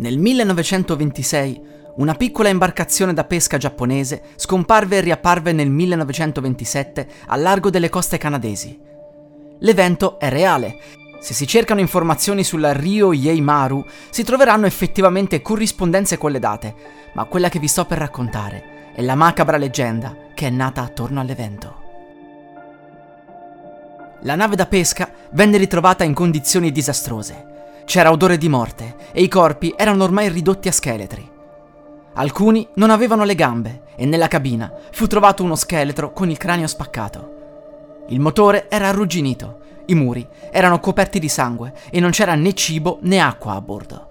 Nel 1926 una piccola imbarcazione da pesca giapponese scomparve e riapparve nel 1927 al largo delle coste canadesi. L'evento è reale. Se si cercano informazioni sulla Rio Yeimaru si troveranno effettivamente corrispondenze con le date, ma quella che vi sto per raccontare è la macabra leggenda che è nata attorno all'evento. La nave da pesca venne ritrovata in condizioni disastrose. C'era odore di morte e i corpi erano ormai ridotti a scheletri. Alcuni non avevano le gambe e nella cabina fu trovato uno scheletro con il cranio spaccato. Il motore era arrugginito, i muri erano coperti di sangue e non c'era né cibo né acqua a bordo.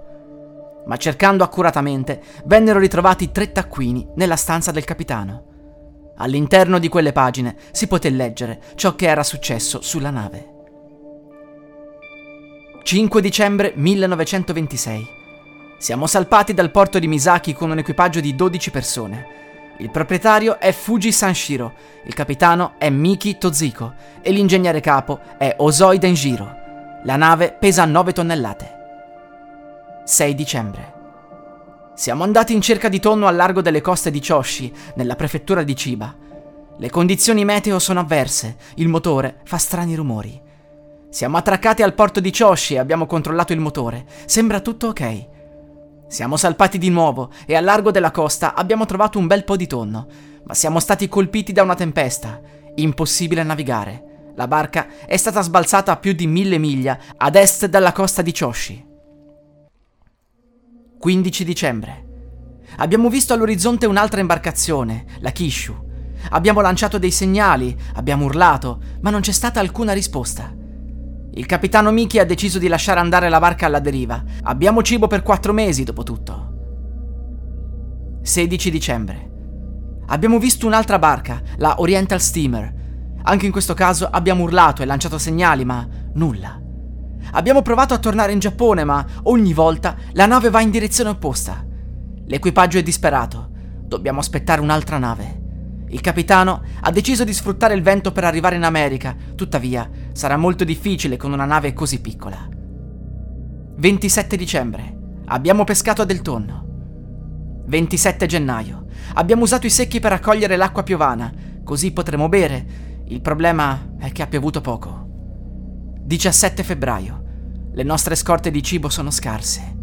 Ma cercando accuratamente vennero ritrovati tre taccuini nella stanza del capitano. All'interno di quelle pagine si poté leggere ciò che era successo sulla nave. 5 dicembre 1926. Siamo salpati dal porto di Misaki con un equipaggio di 12 persone. Il proprietario è Fuji Sanshiro, il capitano è Miki Toziko e l'ingegnere capo è Osoi Denjiro. La nave pesa 9 tonnellate. 6 dicembre. Siamo andati in cerca di tonno al largo delle coste di Choshi, nella prefettura di Chiba. Le condizioni meteo sono avverse, il motore fa strani rumori. Siamo attraccati al porto di Choshi e abbiamo controllato il motore. Sembra tutto ok. Siamo salpati di nuovo e al largo della costa abbiamo trovato un bel po' di tonno, ma siamo stati colpiti da una tempesta. Impossibile navigare. La barca è stata sbalzata a più di mille miglia ad est dalla costa di Choshi. 15 dicembre. Abbiamo visto all'orizzonte un'altra imbarcazione, la Kishu. Abbiamo lanciato dei segnali, abbiamo urlato, ma non c'è stata alcuna risposta. Il capitano Miki ha deciso di lasciare andare la barca alla deriva. Abbiamo cibo per quattro mesi, dopo tutto. 16 dicembre. Abbiamo visto un'altra barca, la Oriental Steamer. Anche in questo caso abbiamo urlato e lanciato segnali, ma nulla. Abbiamo provato a tornare in Giappone, ma ogni volta la nave va in direzione opposta. L'equipaggio è disperato. Dobbiamo aspettare un'altra nave. Il capitano ha deciso di sfruttare il vento per arrivare in America, tuttavia sarà molto difficile con una nave così piccola. 27 dicembre. Abbiamo pescato a del tonno. 27 gennaio. Abbiamo usato i secchi per raccogliere l'acqua piovana, così potremo bere. Il problema è che ha piovuto poco. 17 febbraio. Le nostre scorte di cibo sono scarse.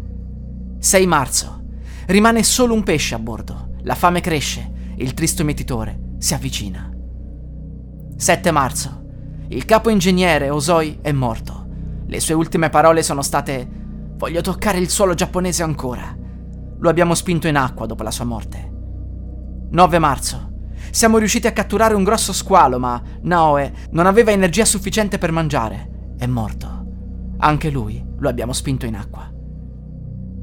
6 marzo. Rimane solo un pesce a bordo. La fame cresce il tristo mietitore si avvicina. 7 marzo. Il capo ingegnere Osoi è morto. Le sue ultime parole sono state Voglio toccare il suolo giapponese ancora. Lo abbiamo spinto in acqua dopo la sua morte. 9 marzo. Siamo riusciti a catturare un grosso squalo, ma Naoe non aveva energia sufficiente per mangiare. È morto. Anche lui lo abbiamo spinto in acqua.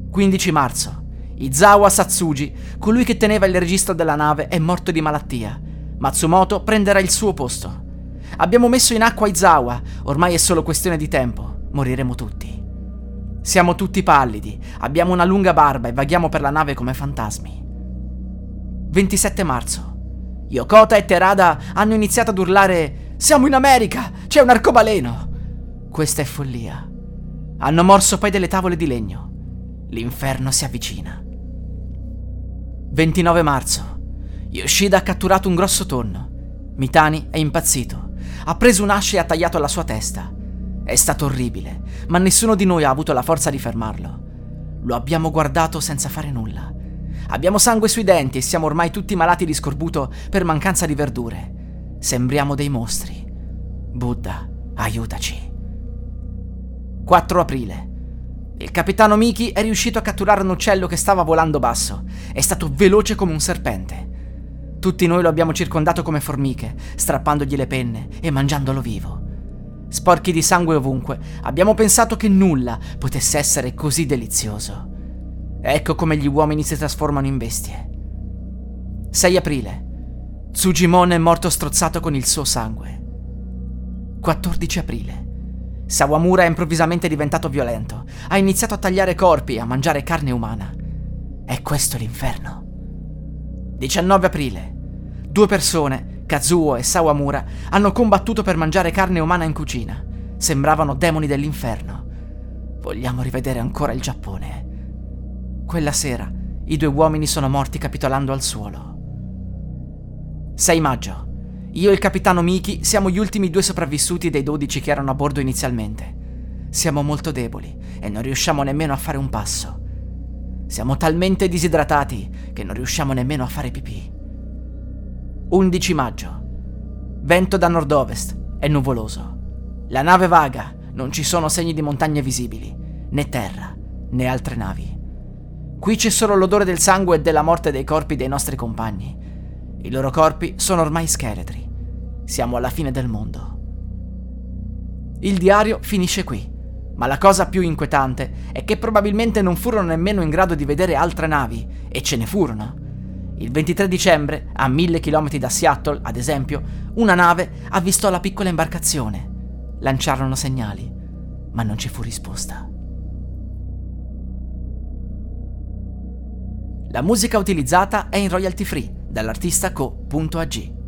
15 marzo. Izawa Satsuji, colui che teneva il registro della nave, è morto di malattia. Matsumoto prenderà il suo posto. Abbiamo messo in acqua Izawa, ormai è solo questione di tempo, moriremo tutti. Siamo tutti pallidi, abbiamo una lunga barba e vaghiamo per la nave come fantasmi. 27 marzo. Yokota e Terada hanno iniziato ad urlare Siamo in America! C'è un arcobaleno! Questa è follia. Hanno morso poi delle tavole di legno. L'inferno si avvicina. 29 marzo. Yoshida ha catturato un grosso tonno. Mitani è impazzito. Ha preso un'ascia e ha tagliato la sua testa. È stato orribile, ma nessuno di noi ha avuto la forza di fermarlo. Lo abbiamo guardato senza fare nulla. Abbiamo sangue sui denti e siamo ormai tutti malati di scorbuto per mancanza di verdure. Sembriamo dei mostri. Buddha, aiutaci. 4 aprile. Il capitano Miki è riuscito a catturare un uccello che stava volando basso. È stato veloce come un serpente. Tutti noi lo abbiamo circondato come formiche, strappandogli le penne e mangiandolo vivo. Sporchi di sangue ovunque, abbiamo pensato che nulla potesse essere così delizioso. Ecco come gli uomini si trasformano in bestie. 6 aprile. Tsujimon è morto strozzato con il suo sangue. 14 aprile. Sawamura è improvvisamente diventato violento. Ha iniziato a tagliare corpi e a mangiare carne umana. È questo l'inferno. 19 aprile. Due persone, Kazuo e Sawamura, hanno combattuto per mangiare carne umana in cucina. Sembravano demoni dell'inferno. Vogliamo rivedere ancora il Giappone. Quella sera i due uomini sono morti capitolando al suolo. 6 maggio. Io e il capitano Miki siamo gli ultimi due sopravvissuti dei 12 che erano a bordo inizialmente. Siamo molto deboli e non riusciamo nemmeno a fare un passo. Siamo talmente disidratati che non riusciamo nemmeno a fare pipì. 11 maggio. Vento da nord-ovest, è nuvoloso. La nave vaga, non ci sono segni di montagne visibili, né terra, né altre navi. Qui c'è solo l'odore del sangue e della morte dei corpi dei nostri compagni. I loro corpi sono ormai scheletri. Siamo alla fine del mondo. Il diario finisce qui, ma la cosa più inquietante è che probabilmente non furono nemmeno in grado di vedere altre navi, e ce ne furono. Il 23 dicembre, a mille chilometri da Seattle, ad esempio, una nave avvistò la piccola imbarcazione. Lanciarono segnali, ma non ci fu risposta. La musica utilizzata è in royalty free dall'artista co.ag.